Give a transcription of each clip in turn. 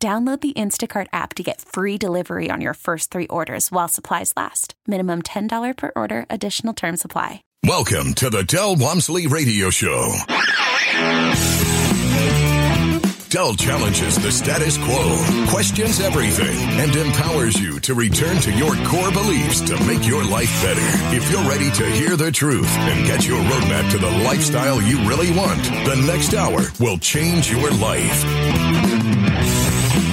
Download the Instacart app to get free delivery on your first three orders while supplies last. Minimum $10 per order, additional term supply. Welcome to the Del Walmsley Radio Show. Del challenges the status quo, questions everything, and empowers you to return to your core beliefs to make your life better. If you're ready to hear the truth and get your roadmap to the lifestyle you really want, the next hour will change your life.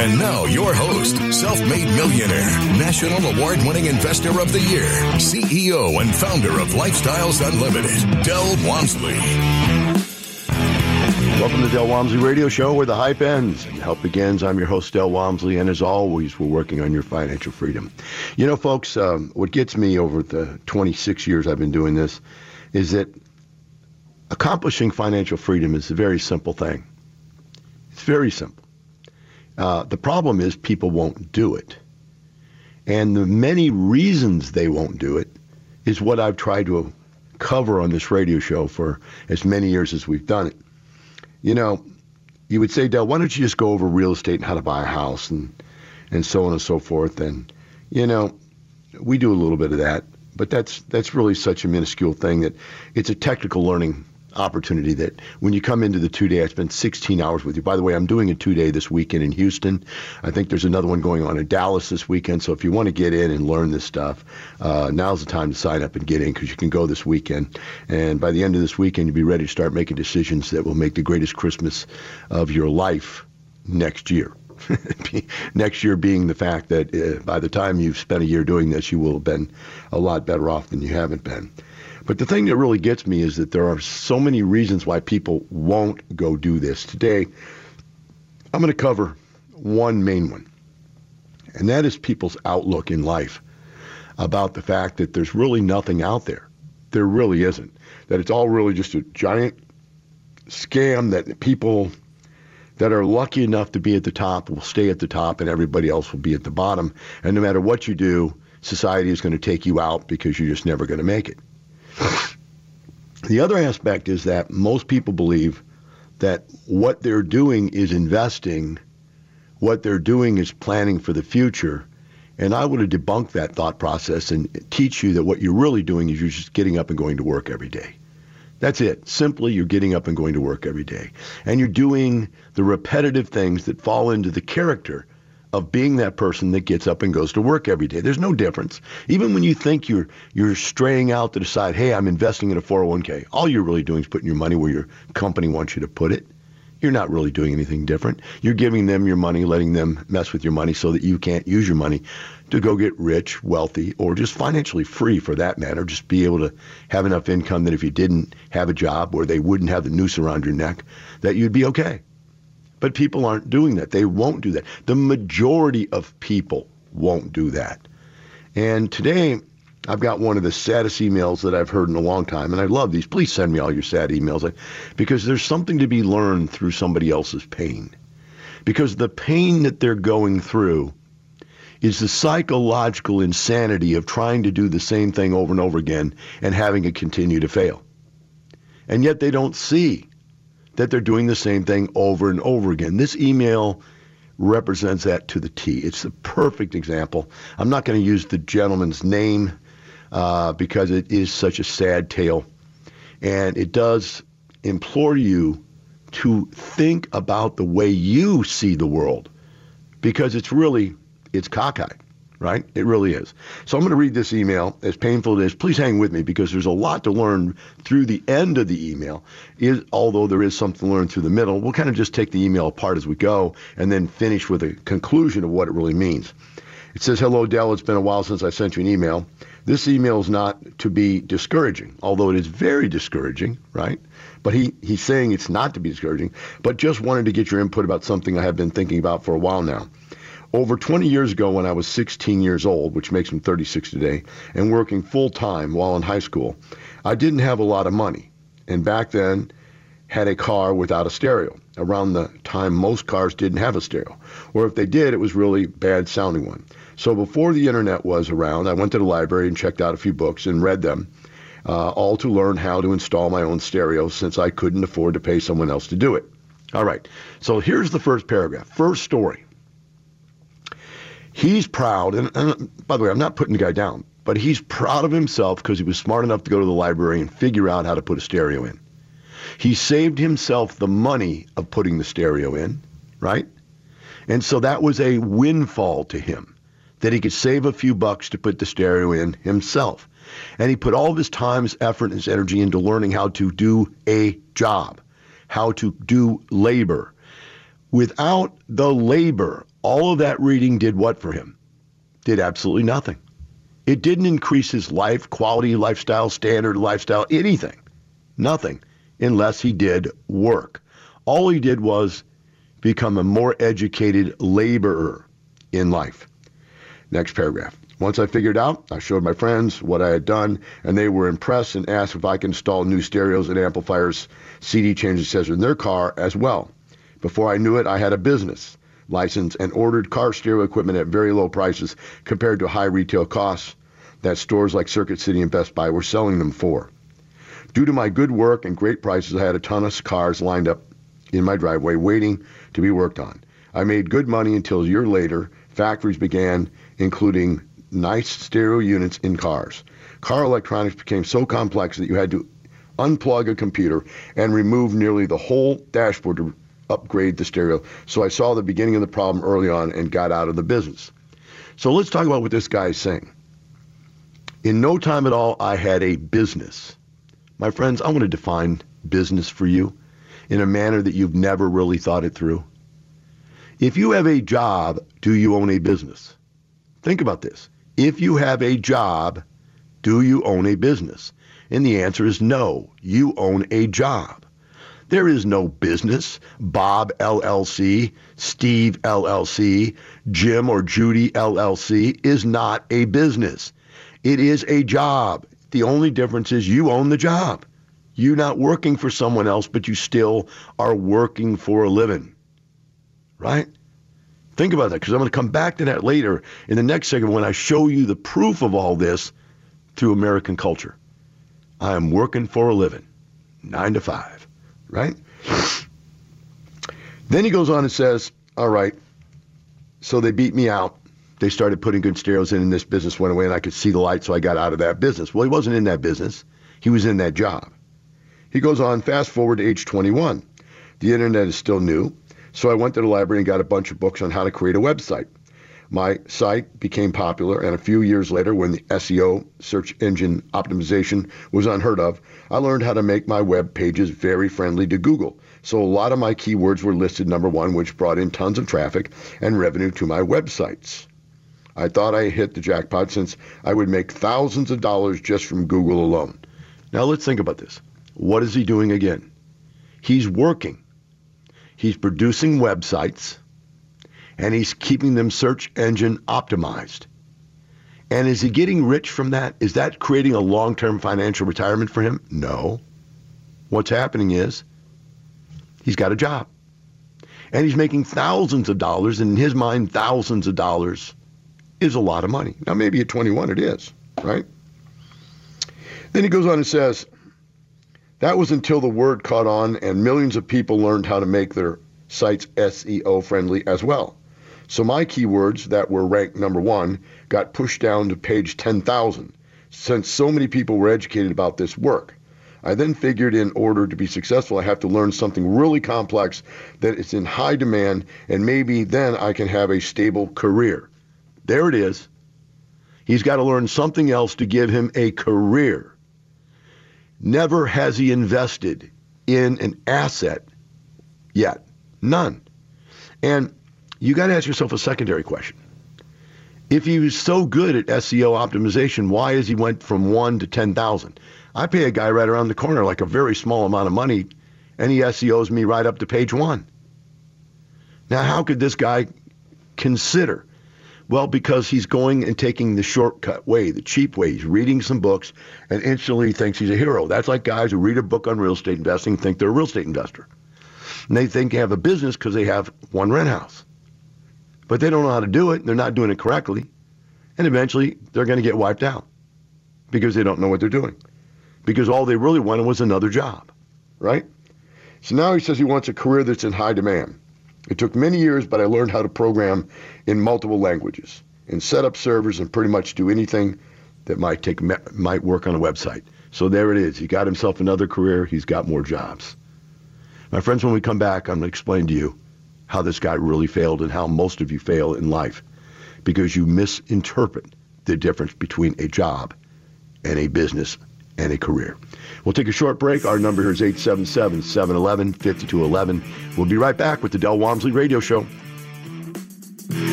And now, your host, self made millionaire, national award winning investor of the year, CEO and founder of Lifestyles Unlimited, Del Walmsley. Welcome to Del Walmsley Radio Show, where the hype ends and help begins. I'm your host, Del Walmsley, and as always, we're working on your financial freedom. You know, folks, um, what gets me over the 26 years I've been doing this is that accomplishing financial freedom is a very simple thing. It's very simple. Uh, the problem is people won't do it. And the many reasons they won't do it is what I've tried to cover on this radio show for as many years as we've done it you know, you would say, Del, why don't you just go over real estate and how to buy a house and and so on and so forth. And you know, we do a little bit of that, but that's that's really such a minuscule thing that it's a technical learning opportunity that when you come into the two day, I spent 16 hours with you. By the way, I'm doing a two day this weekend in Houston. I think there's another one going on in Dallas this weekend. So if you want to get in and learn this stuff, uh, now's the time to sign up and get in because you can go this weekend. And by the end of this weekend, you'll be ready to start making decisions that will make the greatest Christmas of your life next year. next year being the fact that uh, by the time you've spent a year doing this, you will have been a lot better off than you haven't been. But the thing that really gets me is that there are so many reasons why people won't go do this. Today, I'm going to cover one main one, and that is people's outlook in life about the fact that there's really nothing out there. There really isn't. That it's all really just a giant scam that people that are lucky enough to be at the top will stay at the top and everybody else will be at the bottom. And no matter what you do, society is going to take you out because you're just never going to make it. The other aspect is that most people believe that what they're doing is investing, what they're doing is planning for the future. And I want to debunk that thought process and teach you that what you're really doing is you're just getting up and going to work every day. That's it. Simply, you're getting up and going to work every day. And you're doing the repetitive things that fall into the character of being that person that gets up and goes to work every day. There's no difference. Even when you think you're you're straying out to decide, hey, I'm investing in a 401k, all you're really doing is putting your money where your company wants you to put it. You're not really doing anything different. You're giving them your money, letting them mess with your money so that you can't use your money to go get rich, wealthy, or just financially free for that matter. Just be able to have enough income that if you didn't have a job where they wouldn't have the noose around your neck, that you'd be okay. But people aren't doing that. They won't do that. The majority of people won't do that. And today, I've got one of the saddest emails that I've heard in a long time, and I love these. Please send me all your sad emails because there's something to be learned through somebody else's pain. Because the pain that they're going through is the psychological insanity of trying to do the same thing over and over again and having it continue to fail. And yet they don't see that they're doing the same thing over and over again. This email represents that to the T. It's the perfect example. I'm not going to use the gentleman's name uh, because it is such a sad tale. And it does implore you to think about the way you see the world because it's really, it's cockeyed right? It really is. So I'm going to read this email, as painful it is. Please hang with me because there's a lot to learn through the end of the email. Is, although there is something to learn through the middle, we'll kind of just take the email apart as we go and then finish with a conclusion of what it really means. It says, Hello, Del. It's been a while since I sent you an email. This email is not to be discouraging, although it is very discouraging, right? But he, he's saying it's not to be discouraging, but just wanted to get your input about something I have been thinking about for a while now. Over 20 years ago, when I was 16 years old, which makes me 36 today, and working full time while in high school, I didn't have a lot of money. And back then, had a car without a stereo. Around the time most cars didn't have a stereo, or if they did, it was really bad sounding one. So before the internet was around, I went to the library and checked out a few books and read them, uh, all to learn how to install my own stereo since I couldn't afford to pay someone else to do it. All right, so here's the first paragraph, first story. He's proud, and, and by the way, I'm not putting the guy down, but he's proud of himself because he was smart enough to go to the library and figure out how to put a stereo in. He saved himself the money of putting the stereo in, right? And so that was a windfall to him that he could save a few bucks to put the stereo in himself. And he put all of his time, his effort, and his energy into learning how to do a job, how to do labor. Without the labor, all of that reading did what for him? Did absolutely nothing. It didn't increase his life, quality, lifestyle, standard, lifestyle, anything. Nothing, unless he did work. All he did was become a more educated laborer in life. Next paragraph. Once I figured out, I showed my friends what I had done, and they were impressed and asked if I could install new stereos and amplifiers, CD changes, etc. in their car as well. Before I knew it, I had a business license and ordered car stereo equipment at very low prices compared to high retail costs that stores like Circuit City and Best Buy were selling them for. Due to my good work and great prices, I had a ton of cars lined up in my driveway waiting to be worked on. I made good money until a year later, factories began including nice stereo units in cars. Car electronics became so complex that you had to unplug a computer and remove nearly the whole dashboard to upgrade the stereo. So I saw the beginning of the problem early on and got out of the business. So let's talk about what this guy is saying. In no time at all, I had a business. My friends, I want to define business for you in a manner that you've never really thought it through. If you have a job, do you own a business? Think about this. If you have a job, do you own a business? And the answer is no, you own a job. There is no business. Bob LLC, Steve LLC, Jim or Judy LLC is not a business. It is a job. The only difference is you own the job. You're not working for someone else, but you still are working for a living. Right? Think about that because I'm going to come back to that later in the next segment when I show you the proof of all this through American culture. I am working for a living, nine to five, right? Then he goes on and says, All right, so they beat me out. They started putting good stereos in, and this business went away, and I could see the light, so I got out of that business. Well, he wasn't in that business, he was in that job. He goes on, fast forward to age 21. The internet is still new. So I went to the library and got a bunch of books on how to create a website. My site became popular, and a few years later, when the SEO, search engine optimization, was unheard of, I learned how to make my web pages very friendly to Google. So a lot of my keywords were listed number one, which brought in tons of traffic and revenue to my websites. I thought I hit the jackpot since I would make thousands of dollars just from Google alone. Now let's think about this. What is he doing again? He's working He's producing websites and he's keeping them search engine optimized. And is he getting rich from that? Is that creating a long term financial retirement for him? No. What's happening is he's got a job. And he's making thousands of dollars, and in his mind, thousands of dollars is a lot of money. Now, maybe at 21 it is, right? Then he goes on and says, that was until the word caught on and millions of people learned how to make their sites SEO friendly as well. So my keywords that were ranked number one got pushed down to page 10,000 since so many people were educated about this work. I then figured in order to be successful, I have to learn something really complex that is in high demand, and maybe then I can have a stable career. There it is. He's got to learn something else to give him a career. Never has he invested in an asset yet. None. And you got to ask yourself a secondary question. If he was so good at SEO optimization, why is he went from one to 10,000? I pay a guy right around the corner like a very small amount of money, and he SEOs me right up to page one. Now, how could this guy consider? Well, because he's going and taking the shortcut way, the cheap way. He's reading some books and instantly thinks he's a hero. That's like guys who read a book on real estate investing think they're a real estate investor. And they think they have a business because they have one rent house. But they don't know how to do it. They're not doing it correctly. And eventually they're going to get wiped out because they don't know what they're doing. Because all they really wanted was another job, right? So now he says he wants a career that's in high demand. It took many years, but I learned how to program in multiple languages and set up servers and pretty much do anything that might take might work on a website. So there it is. He got himself another career. He's got more jobs. My friends, when we come back, I'm going to explain to you how this guy really failed and how most of you fail in life because you misinterpret the difference between a job and a business and a career. We'll take a short break. Our number here is 877 711 5211. We'll be right back with the Del Walmsley Radio Show.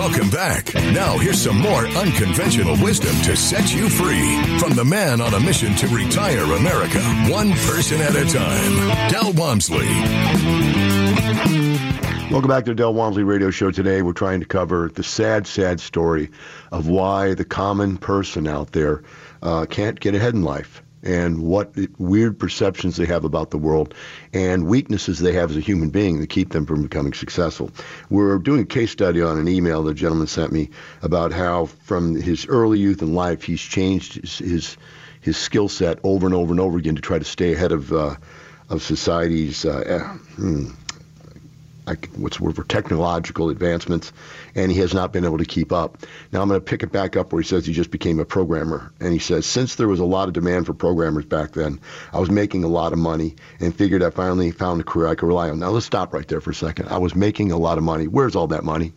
Welcome back. Now, here's some more unconventional wisdom to set you free from the man on a mission to retire America, one person at a time, Del Walmsley. Welcome back to the Del Walmsley Radio Show. Today, we're trying to cover the sad, sad story of why the common person out there uh, can't get ahead in life and what weird perceptions they have about the world and weaknesses they have as a human being that keep them from becoming successful. We're doing a case study on an email the gentleman sent me about how from his early youth in life he's changed his his, his skill set over and over and over again to try to stay ahead of uh, of society's uh, eh, hmm, what's the word for technological advancements, and he has not been able to keep up. Now I'm going to pick it back up where he says he just became a programmer, and he says since there was a lot of demand for programmers back then, I was making a lot of money and figured I finally found a career I could rely on. Now let's stop right there for a second. I was making a lot of money. Where's all that money?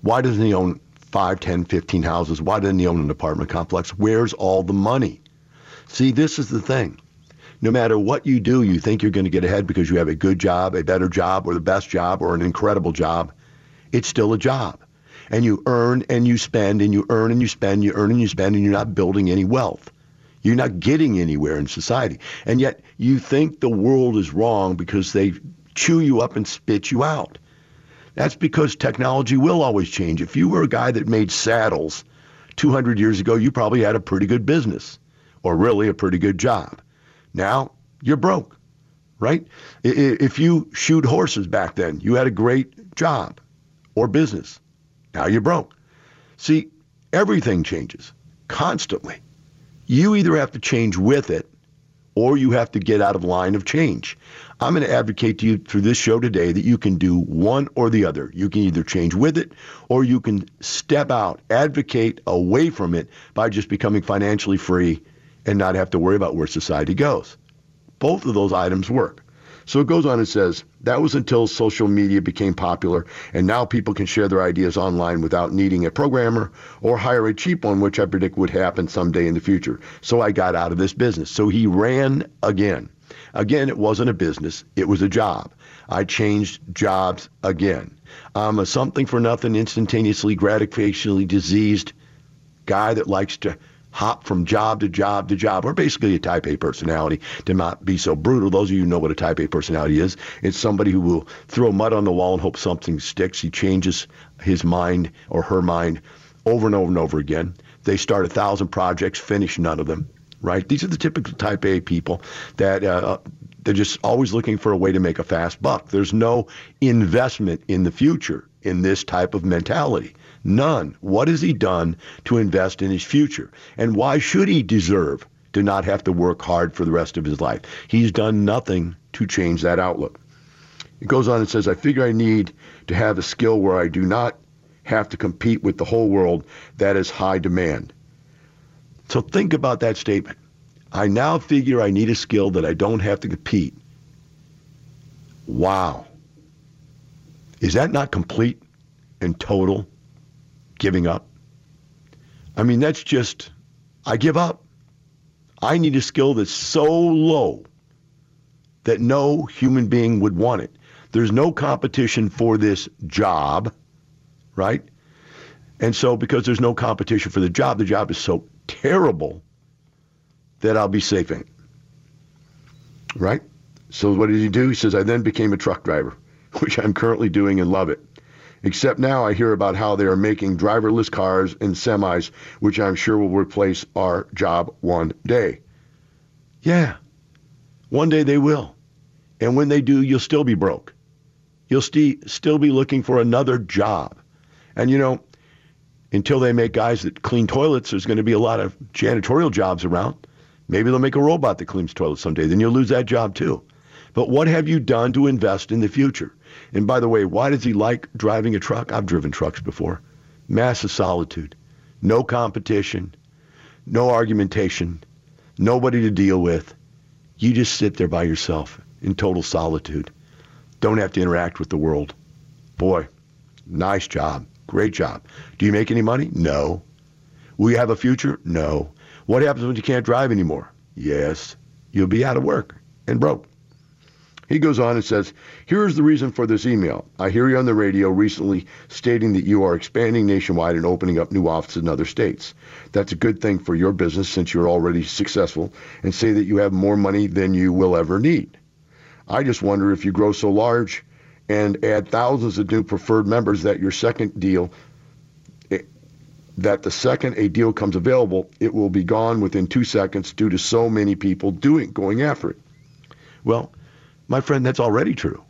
Why doesn't he own 5, 10, 15 houses? Why doesn't he own an apartment complex? Where's all the money? See, this is the thing no matter what you do, you think you're going to get ahead because you have a good job, a better job, or the best job, or an incredible job. It's still a job. And you earn and you spend and you earn and you spend, you earn and you spend, and you're not building any wealth. You're not getting anywhere in society. And yet you think the world is wrong because they chew you up and spit you out. That's because technology will always change. If you were a guy that made saddles 200 years ago, you probably had a pretty good business or really a pretty good job. Now you're broke, right? If you shoot horses back then, you had a great job or business. Now you're broke. See, everything changes constantly. You either have to change with it or you have to get out of line of change. I'm going to advocate to you through this show today that you can do one or the other. You can either change with it or you can step out, advocate away from it by just becoming financially free and not have to worry about where society goes. Both of those items work. So it goes on and says that was until social media became popular, and now people can share their ideas online without needing a programmer or hire a cheap one, which I predict would happen someday in the future. So I got out of this business. So he ran again. Again, it wasn't a business, it was a job. I changed jobs again. I'm a something for nothing, instantaneously, gratificationally diseased guy that likes to hop from job to job to job, or basically a type A personality to not be so brutal. Those of you know what a type A personality is, it's somebody who will throw mud on the wall and hope something sticks. He changes his mind or her mind over and over and over again. They start a thousand projects, finish none of them, right? These are the typical type A people that uh, they're just always looking for a way to make a fast buck. There's no investment in the future in this type of mentality. None. What has he done to invest in his future? And why should he deserve to not have to work hard for the rest of his life? He's done nothing to change that outlook. It goes on and says, I figure I need to have a skill where I do not have to compete with the whole world that is high demand. So think about that statement. I now figure I need a skill that I don't have to compete. Wow. Is that not complete and total giving up. I mean, that's just, I give up. I need a skill that's so low that no human being would want it. There's no competition for this job, right? And so, because there's no competition for the job, the job is so terrible that I'll be safe. Right? So, what did he do? He says, I then became a truck driver, which I'm currently doing and love it. Except now I hear about how they are making driverless cars and semis, which I'm sure will replace our job one day. Yeah, one day they will. And when they do, you'll still be broke. You'll st- still be looking for another job. And you know, until they make guys that clean toilets, there's going to be a lot of janitorial jobs around. Maybe they'll make a robot that cleans toilets someday. Then you'll lose that job too. But what have you done to invest in the future? And by the way, why does he like driving a truck? I've driven trucks before. Massive solitude, no competition, no argumentation, nobody to deal with. You just sit there by yourself in total solitude. Don't have to interact with the world. Boy, nice job. Great job. Do you make any money? No. Will you have a future? No. What happens when you can't drive anymore? Yes. You'll be out of work and broke. He goes on and says, Here is the reason for this email. I hear you on the radio recently stating that you are expanding nationwide and opening up new offices in other states. That's a good thing for your business since you're already successful and say that you have more money than you will ever need. I just wonder if you grow so large and add thousands of new preferred members that your second deal eh, that the second a deal comes available, it will be gone within two seconds due to so many people doing going after it. Well, my friend, that's already true.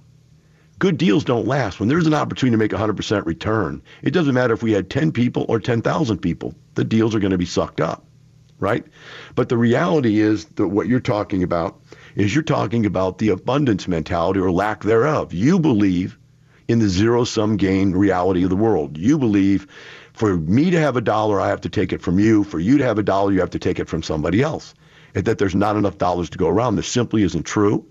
Good deals don't last. When there's an opportunity to make 100% return, it doesn't matter if we had 10 people or 10,000 people. The deals are going to be sucked up, right? But the reality is that what you're talking about is you're talking about the abundance mentality or lack thereof. You believe in the zero sum gain reality of the world. You believe for me to have a dollar, I have to take it from you. For you to have a dollar, you have to take it from somebody else. And that there's not enough dollars to go around. This simply isn't true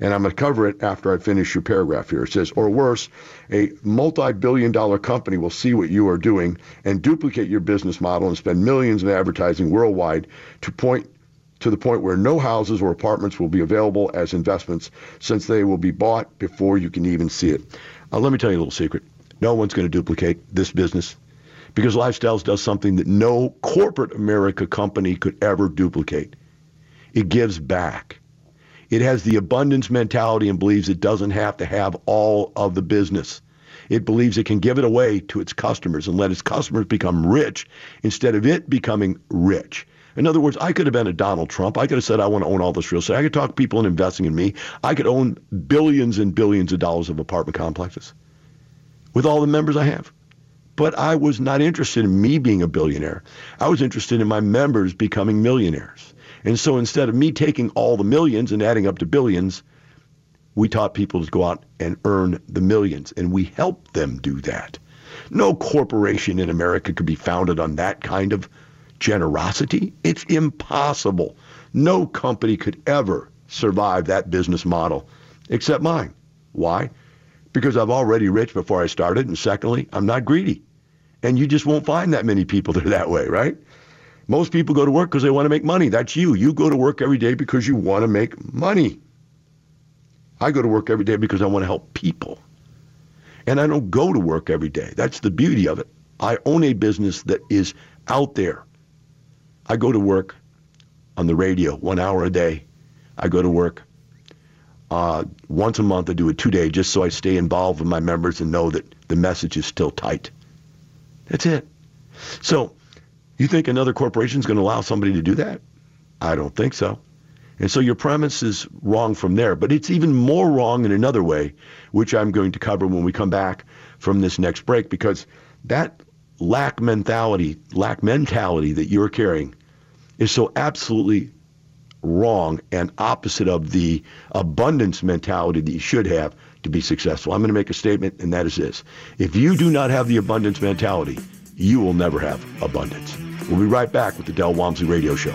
and I'm going to cover it after I finish your paragraph here. It says, or worse, a multi billion dollar company will see what you are doing and duplicate your business model and spend millions in advertising worldwide to point to the point where no houses or apartments will be available as investments since they will be bought before you can even see it. Uh, let me tell you a little secret. No one's going to duplicate this business because Lifestyles does something that no corporate America company could ever duplicate. It gives back. It has the abundance mentality and believes it doesn't have to have all of the business. It believes it can give it away to its customers and let its customers become rich instead of it becoming rich. In other words, I could have been a Donald Trump. I could have said, I want to own all this real estate. I could talk people into investing in me. I could own billions and billions of dollars of apartment complexes with all the members I have. But I was not interested in me being a billionaire. I was interested in my members becoming millionaires. And so instead of me taking all the millions and adding up to billions, we taught people to go out and earn the millions, and we helped them do that. No corporation in America could be founded on that kind of generosity. It's impossible. No company could ever survive that business model except mine. Why? Because I'm already rich before I started, and secondly, I'm not greedy. And you just won't find that many people that are that way, right? Most people go to work because they want to make money. That's you. You go to work every day because you want to make money. I go to work every day because I want to help people. And I don't go to work every day. That's the beauty of it. I own a business that is out there. I go to work on the radio one hour a day. I go to work uh, once a month. I do a two day just so I stay involved with my members and know that the message is still tight. That's it. So, you think another corporation is going to allow somebody to do that? I don't think so. And so your premise is wrong from there. But it's even more wrong in another way, which I'm going to cover when we come back from this next break, because that lack mentality, lack mentality that you're carrying is so absolutely wrong and opposite of the abundance mentality that you should have to be successful. I'm going to make a statement, and that is this. If you do not have the abundance mentality, you will never have abundance. We'll be right back with the Del Walmsley Radio Show.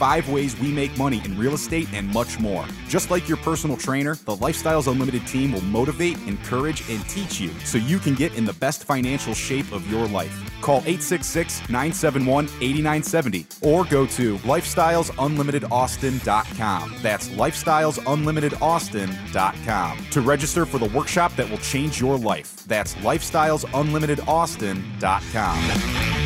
five ways we make money in real estate and much more. Just like your personal trainer, the Lifestyles Unlimited team will motivate, encourage, and teach you so you can get in the best financial shape of your life. Call 866 971 8970 or go to lifestylesunlimitedaustin.com. That's lifestylesunlimitedaustin.com to register for the workshop that will change your life. That's lifestylesunlimitedaustin.com.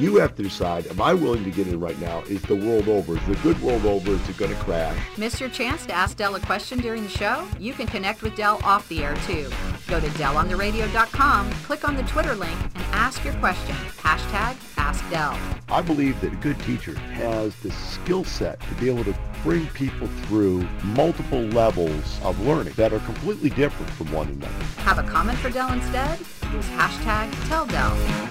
You have to decide, am I willing to get in right now? Is the world over? Is the good world over? Is it going to crash? Miss your chance to ask Del a question during the show? You can connect with Del off the air too. Go to DelOnTheRadio.com, click on the Twitter link, and ask your question. Hashtag AskDell. I believe that a good teacher has the skill set to be able to bring people through multiple levels of learning that are completely different from one another. Have a comment for Del instead? Use hashtag TellDell.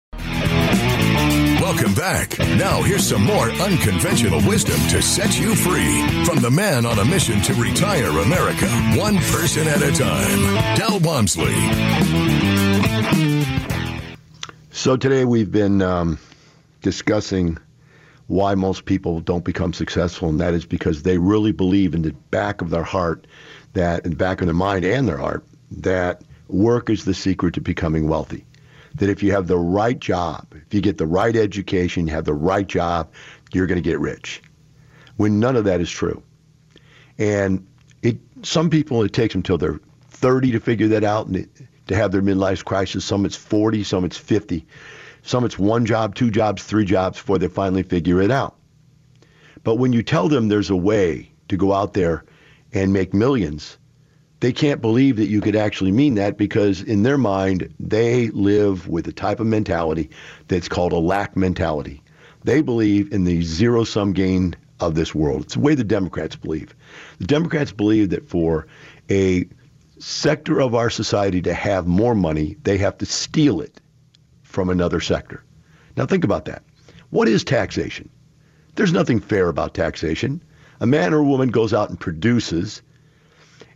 Welcome back. Now, here's some more unconventional wisdom to set you free from the man on a mission to retire America, one person at a time. Del Walmsley. So today we've been um, discussing why most people don't become successful, and that is because they really believe in the back of their heart, that in the back of their mind and their heart, that work is the secret to becoming wealthy. That if you have the right job, if you get the right education, you have the right job, you're going to get rich. When none of that is true. And it some people it takes them till they're 30 to figure that out and it to have their midlife crisis. Some it's 40, some it's 50. Some it's one job, two jobs, three jobs before they finally figure it out. But when you tell them there's a way to go out there and make millions, they can't believe that you could actually mean that because in their mind, they live with a type of mentality that's called a lack mentality. They believe in the zero sum gain of this world. It's the way the Democrats believe. The Democrats believe that for a sector of our society to have more money, they have to steal it from another sector. Now think about that. What is taxation? There's nothing fair about taxation. A man or a woman goes out and produces,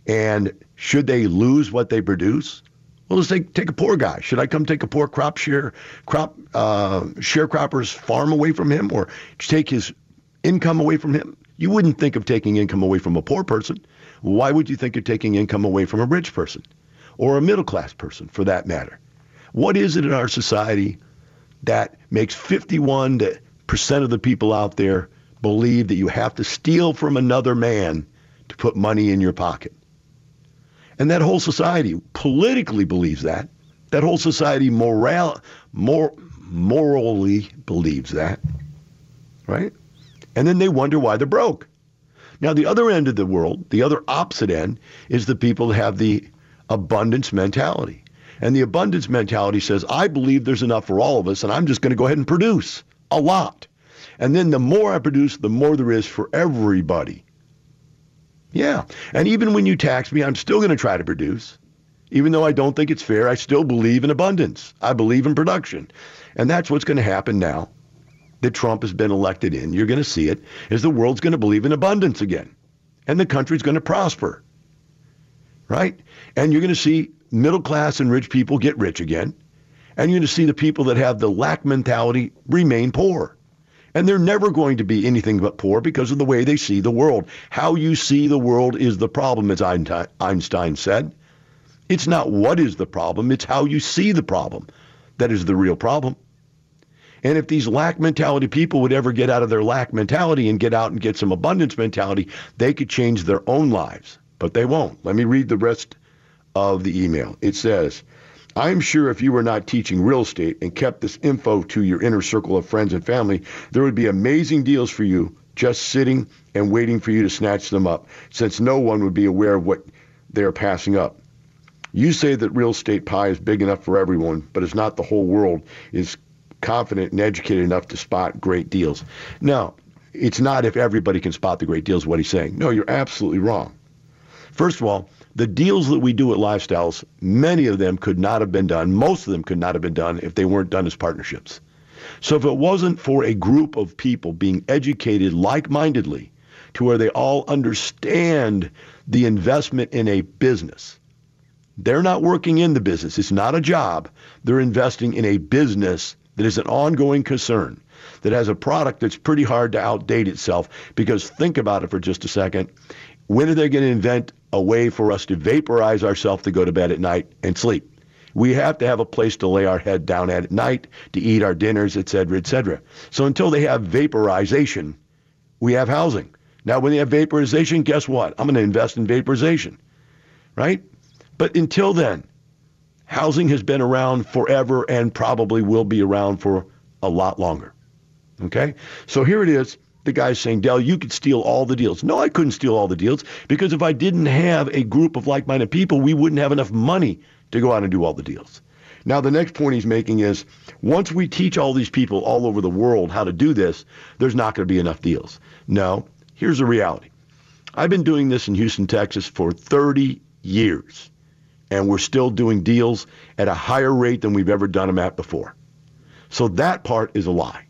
and should they lose what they produce? Well, let's take, take a poor guy. Should I come take a poor crop share crop uh, sharecropper's farm away from him, or take his income away from him? You wouldn't think of taking income away from a poor person. Why would you think of taking income away from a rich person, or a middle class person, for that matter? What is it in our society that makes 51 percent of the people out there believe that you have to steal from another man to put money in your pocket? And that whole society politically believes that. That whole society moral, mor- morally believes that. Right? And then they wonder why they're broke. Now, the other end of the world, the other opposite end, is the people that have the abundance mentality. And the abundance mentality says, I believe there's enough for all of us, and I'm just going to go ahead and produce a lot. And then the more I produce, the more there is for everybody. Yeah. And even when you tax me, I'm still going to try to produce. Even though I don't think it's fair, I still believe in abundance. I believe in production. And that's what's going to happen now that Trump has been elected in. You're going to see it is the world's going to believe in abundance again. And the country's going to prosper. Right? And you're going to see middle class and rich people get rich again. And you're going to see the people that have the lack mentality remain poor. And they're never going to be anything but poor because of the way they see the world. How you see the world is the problem, as Einstein said. It's not what is the problem, it's how you see the problem that is the real problem. And if these lack mentality people would ever get out of their lack mentality and get out and get some abundance mentality, they could change their own lives. But they won't. Let me read the rest of the email. It says, I'm sure if you were not teaching real estate and kept this info to your inner circle of friends and family, there would be amazing deals for you just sitting and waiting for you to snatch them up, since no one would be aware of what they are passing up. You say that real estate pie is big enough for everyone, but it's not the whole world is confident and educated enough to spot great deals. Now, it's not if everybody can spot the great deals, what he's saying. No, you're absolutely wrong. First of all, the deals that we do at Lifestyles, many of them could not have been done, most of them could not have been done if they weren't done as partnerships. So if it wasn't for a group of people being educated like-mindedly to where they all understand the investment in a business, they're not working in the business. It's not a job. They're investing in a business that is an ongoing concern, that has a product that's pretty hard to outdate itself. Because think about it for just a second. When are they going to invent a way for us to vaporize ourselves to go to bed at night and sleep? We have to have a place to lay our head down at night, to eat our dinners, et cetera, et cetera. So until they have vaporization, we have housing. Now, when they have vaporization, guess what? I'm going to invest in vaporization, right? But until then, housing has been around forever and probably will be around for a lot longer. Okay? So here it is the guy's saying, Del, you could steal all the deals. No, I couldn't steal all the deals because if I didn't have a group of like minded people, we wouldn't have enough money to go out and do all the deals. Now, the next point he's making is once we teach all these people all over the world how to do this, there's not going to be enough deals. No, here's the reality. I've been doing this in Houston, Texas for 30 years, and we're still doing deals at a higher rate than we've ever done them at before. So that part is a lie.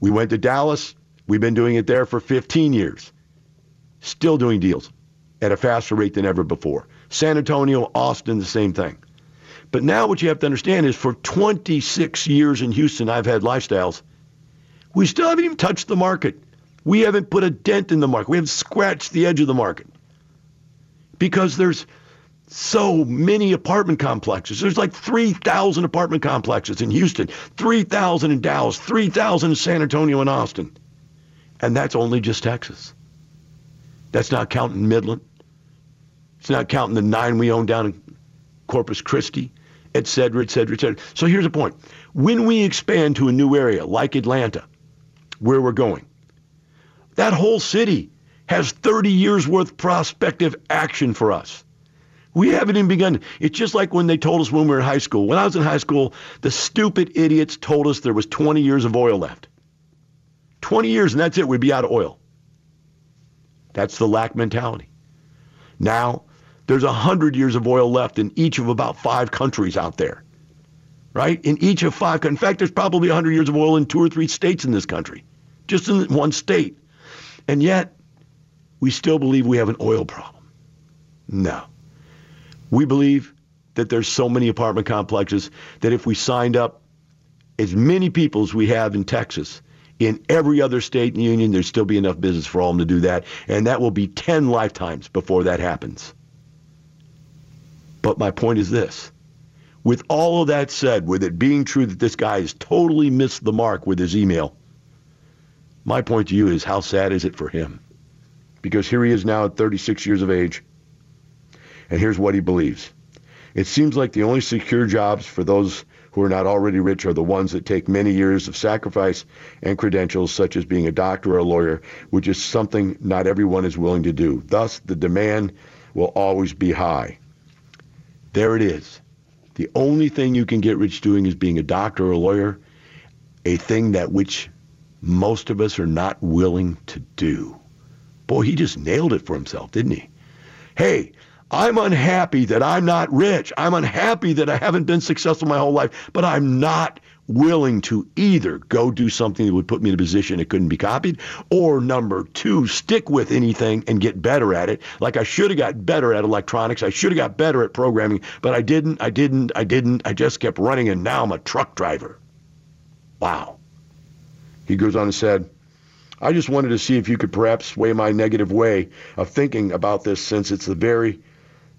We went to Dallas, We've been doing it there for 15 years. Still doing deals at a faster rate than ever before. San Antonio, Austin, the same thing. But now what you have to understand is for 26 years in Houston, I've had lifestyles. We still haven't even touched the market. We haven't put a dent in the market. We haven't scratched the edge of the market. Because there's so many apartment complexes. There's like 3,000 apartment complexes in Houston, 3,000 in Dallas, 3,000 in San Antonio and Austin. And that's only just Texas. That's not counting Midland. It's not counting the nine we own down in Corpus Christi. et cetera, et cetera, et cetera. So here's the point. When we expand to a new area like Atlanta, where we're going, that whole city has 30 years worth prospective action for us. We haven't even begun. It's just like when they told us when we were in high school. When I was in high school, the stupid idiots told us there was 20 years of oil left. 20 years and that's it. We'd be out of oil. That's the lack mentality. Now, there's 100 years of oil left in each of about five countries out there, right? In each of five. In fact, there's probably 100 years of oil in two or three states in this country, just in one state. And yet, we still believe we have an oil problem. No. We believe that there's so many apartment complexes that if we signed up as many people as we have in Texas, in every other state in the union, there'd still be enough business for all of them to do that. And that will be 10 lifetimes before that happens. But my point is this. With all of that said, with it being true that this guy has totally missed the mark with his email, my point to you is how sad is it for him? Because here he is now at 36 years of age, and here's what he believes. It seems like the only secure jobs for those who are not already rich are the ones that take many years of sacrifice and credentials, such as being a doctor or a lawyer, which is something not everyone is willing to do. Thus, the demand will always be high. There it is. The only thing you can get rich doing is being a doctor or a lawyer, a thing that which most of us are not willing to do. Boy, he just nailed it for himself, didn't he? Hey, I'm unhappy that I'm not rich. I'm unhappy that I haven't been successful my whole life, but I'm not willing to either go do something that would put me in a position it couldn't be copied, or number two, stick with anything and get better at it. Like I should have got better at electronics. I should have got better at programming, but I didn't, I didn't, I didn't. I just kept running, and now I'm a truck driver. Wow. He goes on and said, I just wanted to see if you could perhaps weigh my negative way of thinking about this since it's the very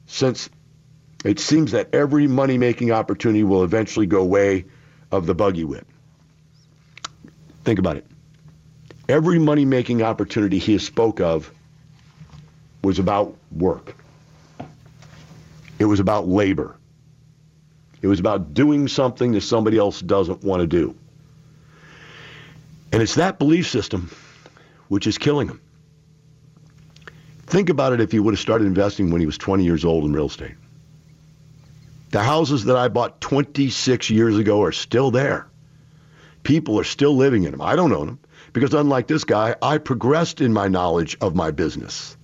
since it seems that every money making opportunity will eventually go way of the buggy whip. Think about it. Every money making opportunity he spoke of was about work. It was about labor. It was about doing something that somebody else doesn't want to do. And it's that belief system which is killing him. Think about it if he would have started investing when he was 20 years old in real estate. The houses that I bought 26 years ago are still there. People are still living in them. I don't own them because unlike this guy, I progressed in my knowledge of my business.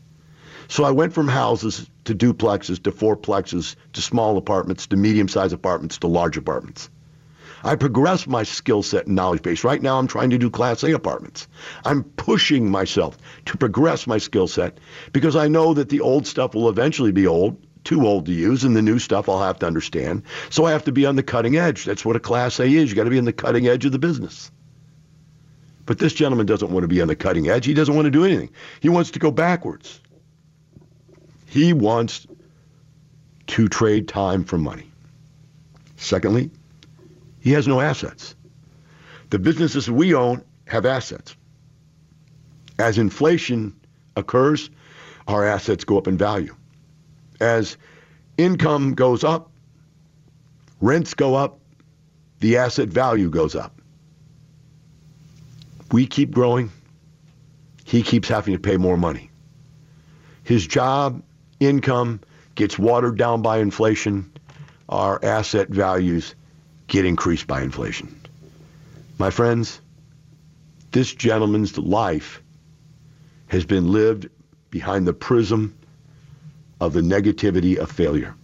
So I went from houses to duplexes to fourplexes to small apartments to medium-sized apartments to large apartments. I progress my skill set and knowledge base. Right now, I'm trying to do Class A apartments. I'm pushing myself to progress my skill set because I know that the old stuff will eventually be old, too old to use, and the new stuff I'll have to understand. So I have to be on the cutting edge. That's what a Class A is. You got to be on the cutting edge of the business. But this gentleman doesn't want to be on the cutting edge. He doesn't want to do anything. He wants to go backwards. He wants to trade time for money. Secondly, he has no assets. The businesses we own have assets. As inflation occurs, our assets go up in value. As income goes up, rents go up, the asset value goes up. We keep growing. He keeps having to pay more money. His job, income gets watered down by inflation. Our asset values get increased by inflation. My friends, this gentleman's life has been lived behind the prism of the negativity of failure.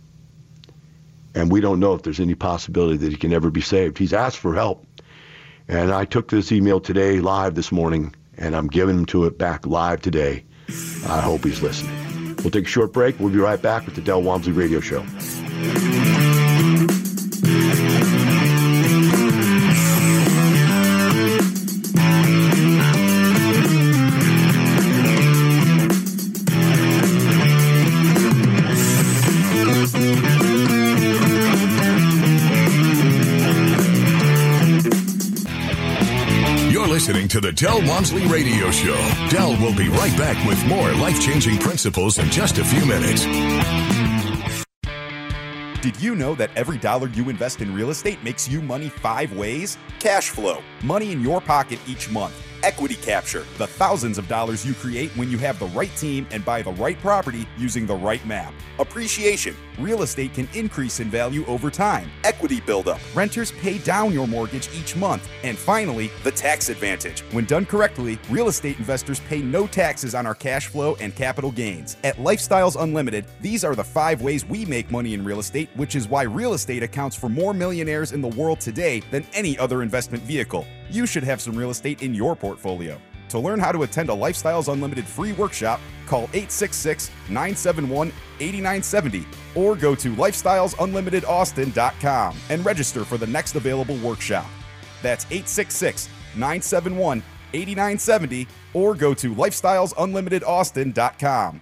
And we don't know if there's any possibility that he can ever be saved. He's asked for help. And I took this email today live this morning, and I'm giving him to it back live today. I hope he's listening. We'll take a short break. We'll be right back with the Del Walmsley Radio Show. To the Del Walmsley Radio Show. Del will be right back with more life changing principles in just a few minutes. Did you know that every dollar you invest in real estate makes you money five ways? Cash flow, money in your pocket each month. Equity capture, the thousands of dollars you create when you have the right team and buy the right property using the right map. Appreciation, real estate can increase in value over time. Equity buildup, renters pay down your mortgage each month. And finally, the tax advantage. When done correctly, real estate investors pay no taxes on our cash flow and capital gains. At Lifestyles Unlimited, these are the five ways we make money in real estate, which is why real estate accounts for more millionaires in the world today than any other investment vehicle. You should have some real estate in your portfolio. To learn how to attend a Lifestyles Unlimited free workshop, call 866 971 8970 or go to lifestylesunlimitedaustin.com and register for the next available workshop. That's 866 971 8970 or go to lifestylesunlimitedaustin.com.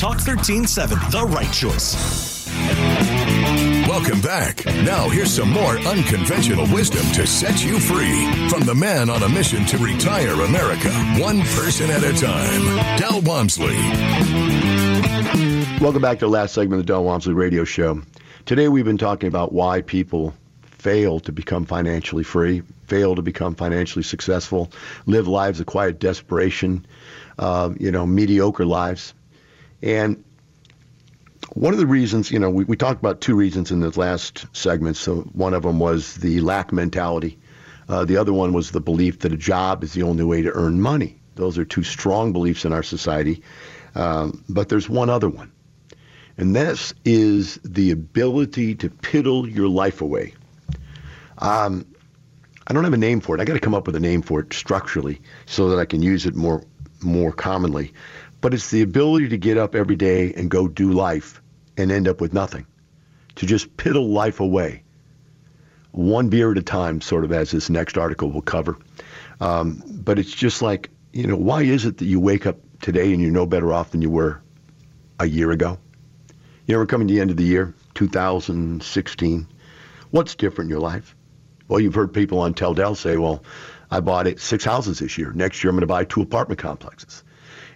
Talk 1370, the right choice. Welcome back. Now, here's some more unconventional wisdom to set you free from the man on a mission to retire America, one person at a time, Del Walmsley. Welcome back to the last segment of the Del Walmsley Radio Show. Today, we've been talking about why people fail to become financially free, fail to become financially successful, live lives of quiet desperation, uh, you know, mediocre lives. And one of the reasons, you know, we, we talked about two reasons in the last segment. So one of them was the lack mentality. Uh, the other one was the belief that a job is the only way to earn money. Those are two strong beliefs in our society. Um, but there's one other one. And this is the ability to piddle your life away. Um, I don't have a name for it. I got to come up with a name for it structurally so that I can use it more more commonly. But it's the ability to get up every day and go do life and end up with nothing. To just piddle life away. One beer at a time, sort of as this next article will cover. Um, but it's just like, you know, why is it that you wake up today and you're no better off than you were a year ago? You know, we're coming to the end of the year, 2016. What's different in your life? Well, you've heard people on Tell Del say, well, I bought it six houses this year. Next year, I'm going to buy two apartment complexes.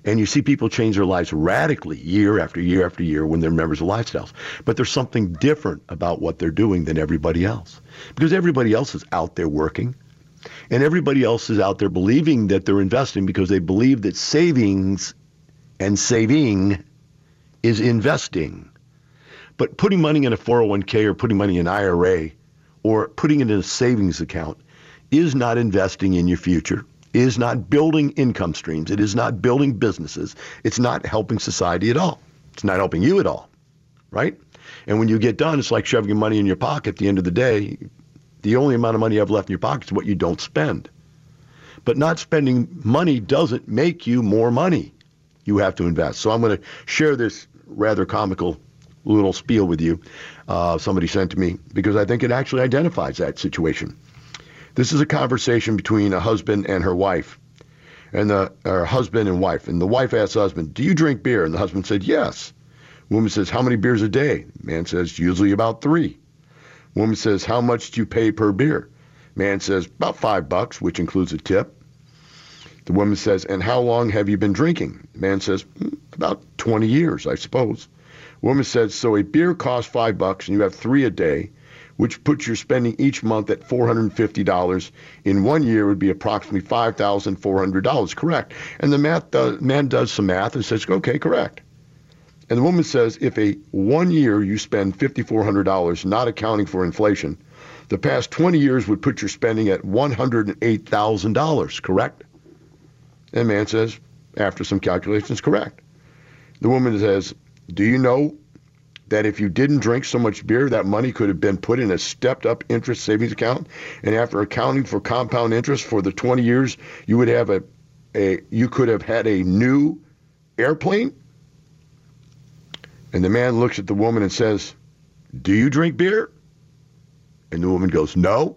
And you see people change their lives radically year after year after year when they're members of lifestyles. But there's something different about what they're doing than everybody else. Because everybody else is out there working. And everybody else is out there believing that they're investing because they believe that savings and saving is investing. But putting money in a 401k or putting money in an IRA or putting it in a savings account is not investing in your future is not building income streams. It is not building businesses. It's not helping society at all. It's not helping you at all, right? And when you get done, it's like shoving money in your pocket. At the end of the day, the only amount of money you have left in your pocket is what you don't spend. But not spending money doesn't make you more money. You have to invest. So I'm going to share this rather comical little spiel with you. Uh, somebody sent to me because I think it actually identifies that situation. This is a conversation between a husband and her wife, and the or husband and wife. And the wife asks the husband, "Do you drink beer?" And the husband said, "Yes." Woman says, "How many beers a day?" Man says, "Usually about three. Woman says, "How much do you pay per beer?" Man says, "About five bucks, which includes a tip." The woman says, "And how long have you been drinking?" Man says, hmm, "About 20 years, I suppose." Woman says, "So a beer costs five bucks, and you have three a day." Which puts your spending each month at $450. In one year would be approximately $5,400. Correct. And the math man does some math and says, okay, correct. And the woman says if a one year you spend $5,400, not accounting for inflation, the past 20 years would put your spending at $108,000, correct? And man says, after some calculations, correct. The woman says, Do you know that if you didn't drink so much beer, that money could have been put in a stepped up interest savings account? And after accounting for compound interest for the 20 years, you would have a, a you could have had a new airplane? And the man looks at the woman and says, Do you drink beer? And the woman goes, No.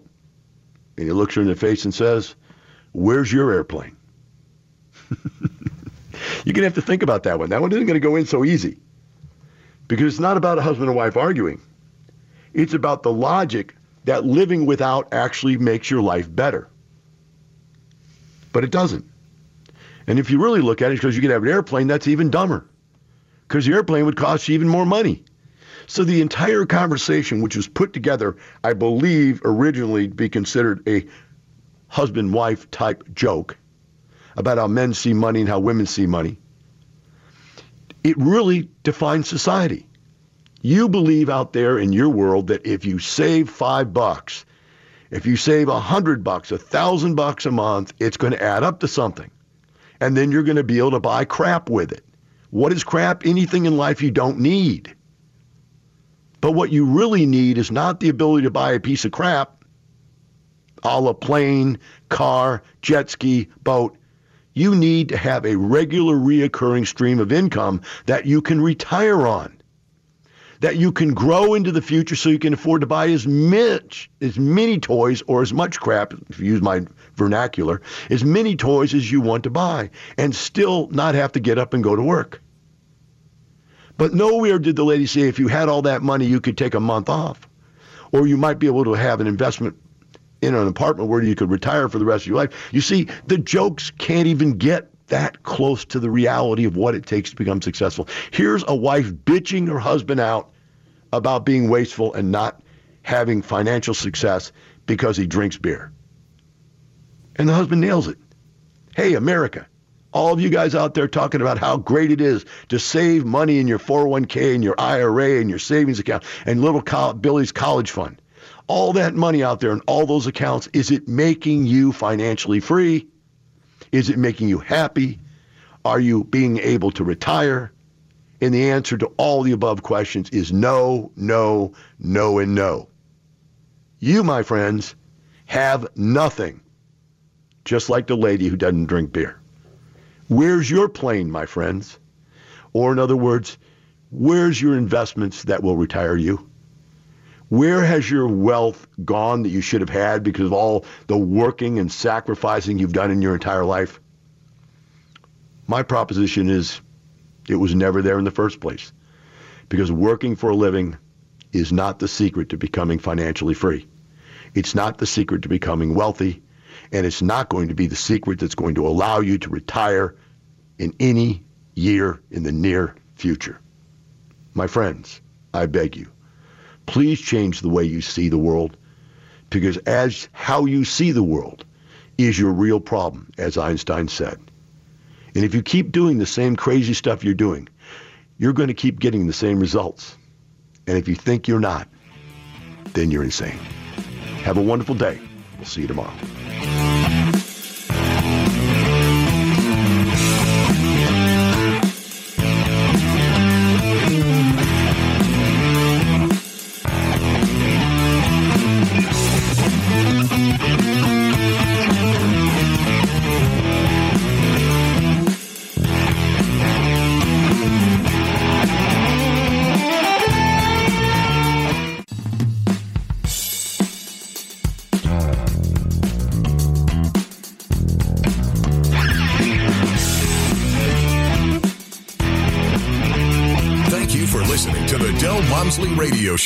And he looks her in the face and says, Where's your airplane? You're going to have to think about that one. That one isn't going to go in so easy. Because it's not about a husband and wife arguing. It's about the logic that living without actually makes your life better. But it doesn't. And if you really look at it, because you could have an airplane, that's even dumber. Because the airplane would cost you even more money. So the entire conversation, which was put together, I believe, originally to be considered a husband wife type joke about how men see money and how women see money, it really defines society. You believe out there in your world that if you save five bucks, if you save a hundred bucks, a thousand bucks a month, it's going to add up to something. And then you're going to be able to buy crap with it. What is crap? Anything in life you don't need. But what you really need is not the ability to buy a piece of crap, a la plane, car, jet ski, boat. You need to have a regular reoccurring stream of income that you can retire on, that you can grow into the future so you can afford to buy as much, as many toys or as much crap, if you use my vernacular, as many toys as you want to buy and still not have to get up and go to work. But nowhere did the lady say if you had all that money, you could take a month off. Or you might be able to have an investment in an apartment where you could retire for the rest of your life. You see, the jokes can't even get that close to the reality of what it takes to become successful. Here's a wife bitching her husband out about being wasteful and not having financial success because he drinks beer. And the husband nails it. Hey, America, all of you guys out there talking about how great it is to save money in your 401k and your IRA and your savings account and little Billy's college fund. All that money out there in all those accounts, is it making you financially free? Is it making you happy? Are you being able to retire? And the answer to all the above questions is no, no, no, and no. You, my friends, have nothing, just like the lady who doesn't drink beer. Where's your plane, my friends? Or, in other words, where's your investments that will retire you? Where has your wealth gone that you should have had because of all the working and sacrificing you've done in your entire life? My proposition is it was never there in the first place because working for a living is not the secret to becoming financially free. It's not the secret to becoming wealthy and it's not going to be the secret that's going to allow you to retire in any year in the near future. My friends, I beg you, please change the way you see the world because as how you see the world is your real problem, as Einstein said. And if you keep doing the same crazy stuff you're doing, you're going to keep getting the same results. And if you think you're not, then you're insane. Have a wonderful day. We'll see you tomorrow.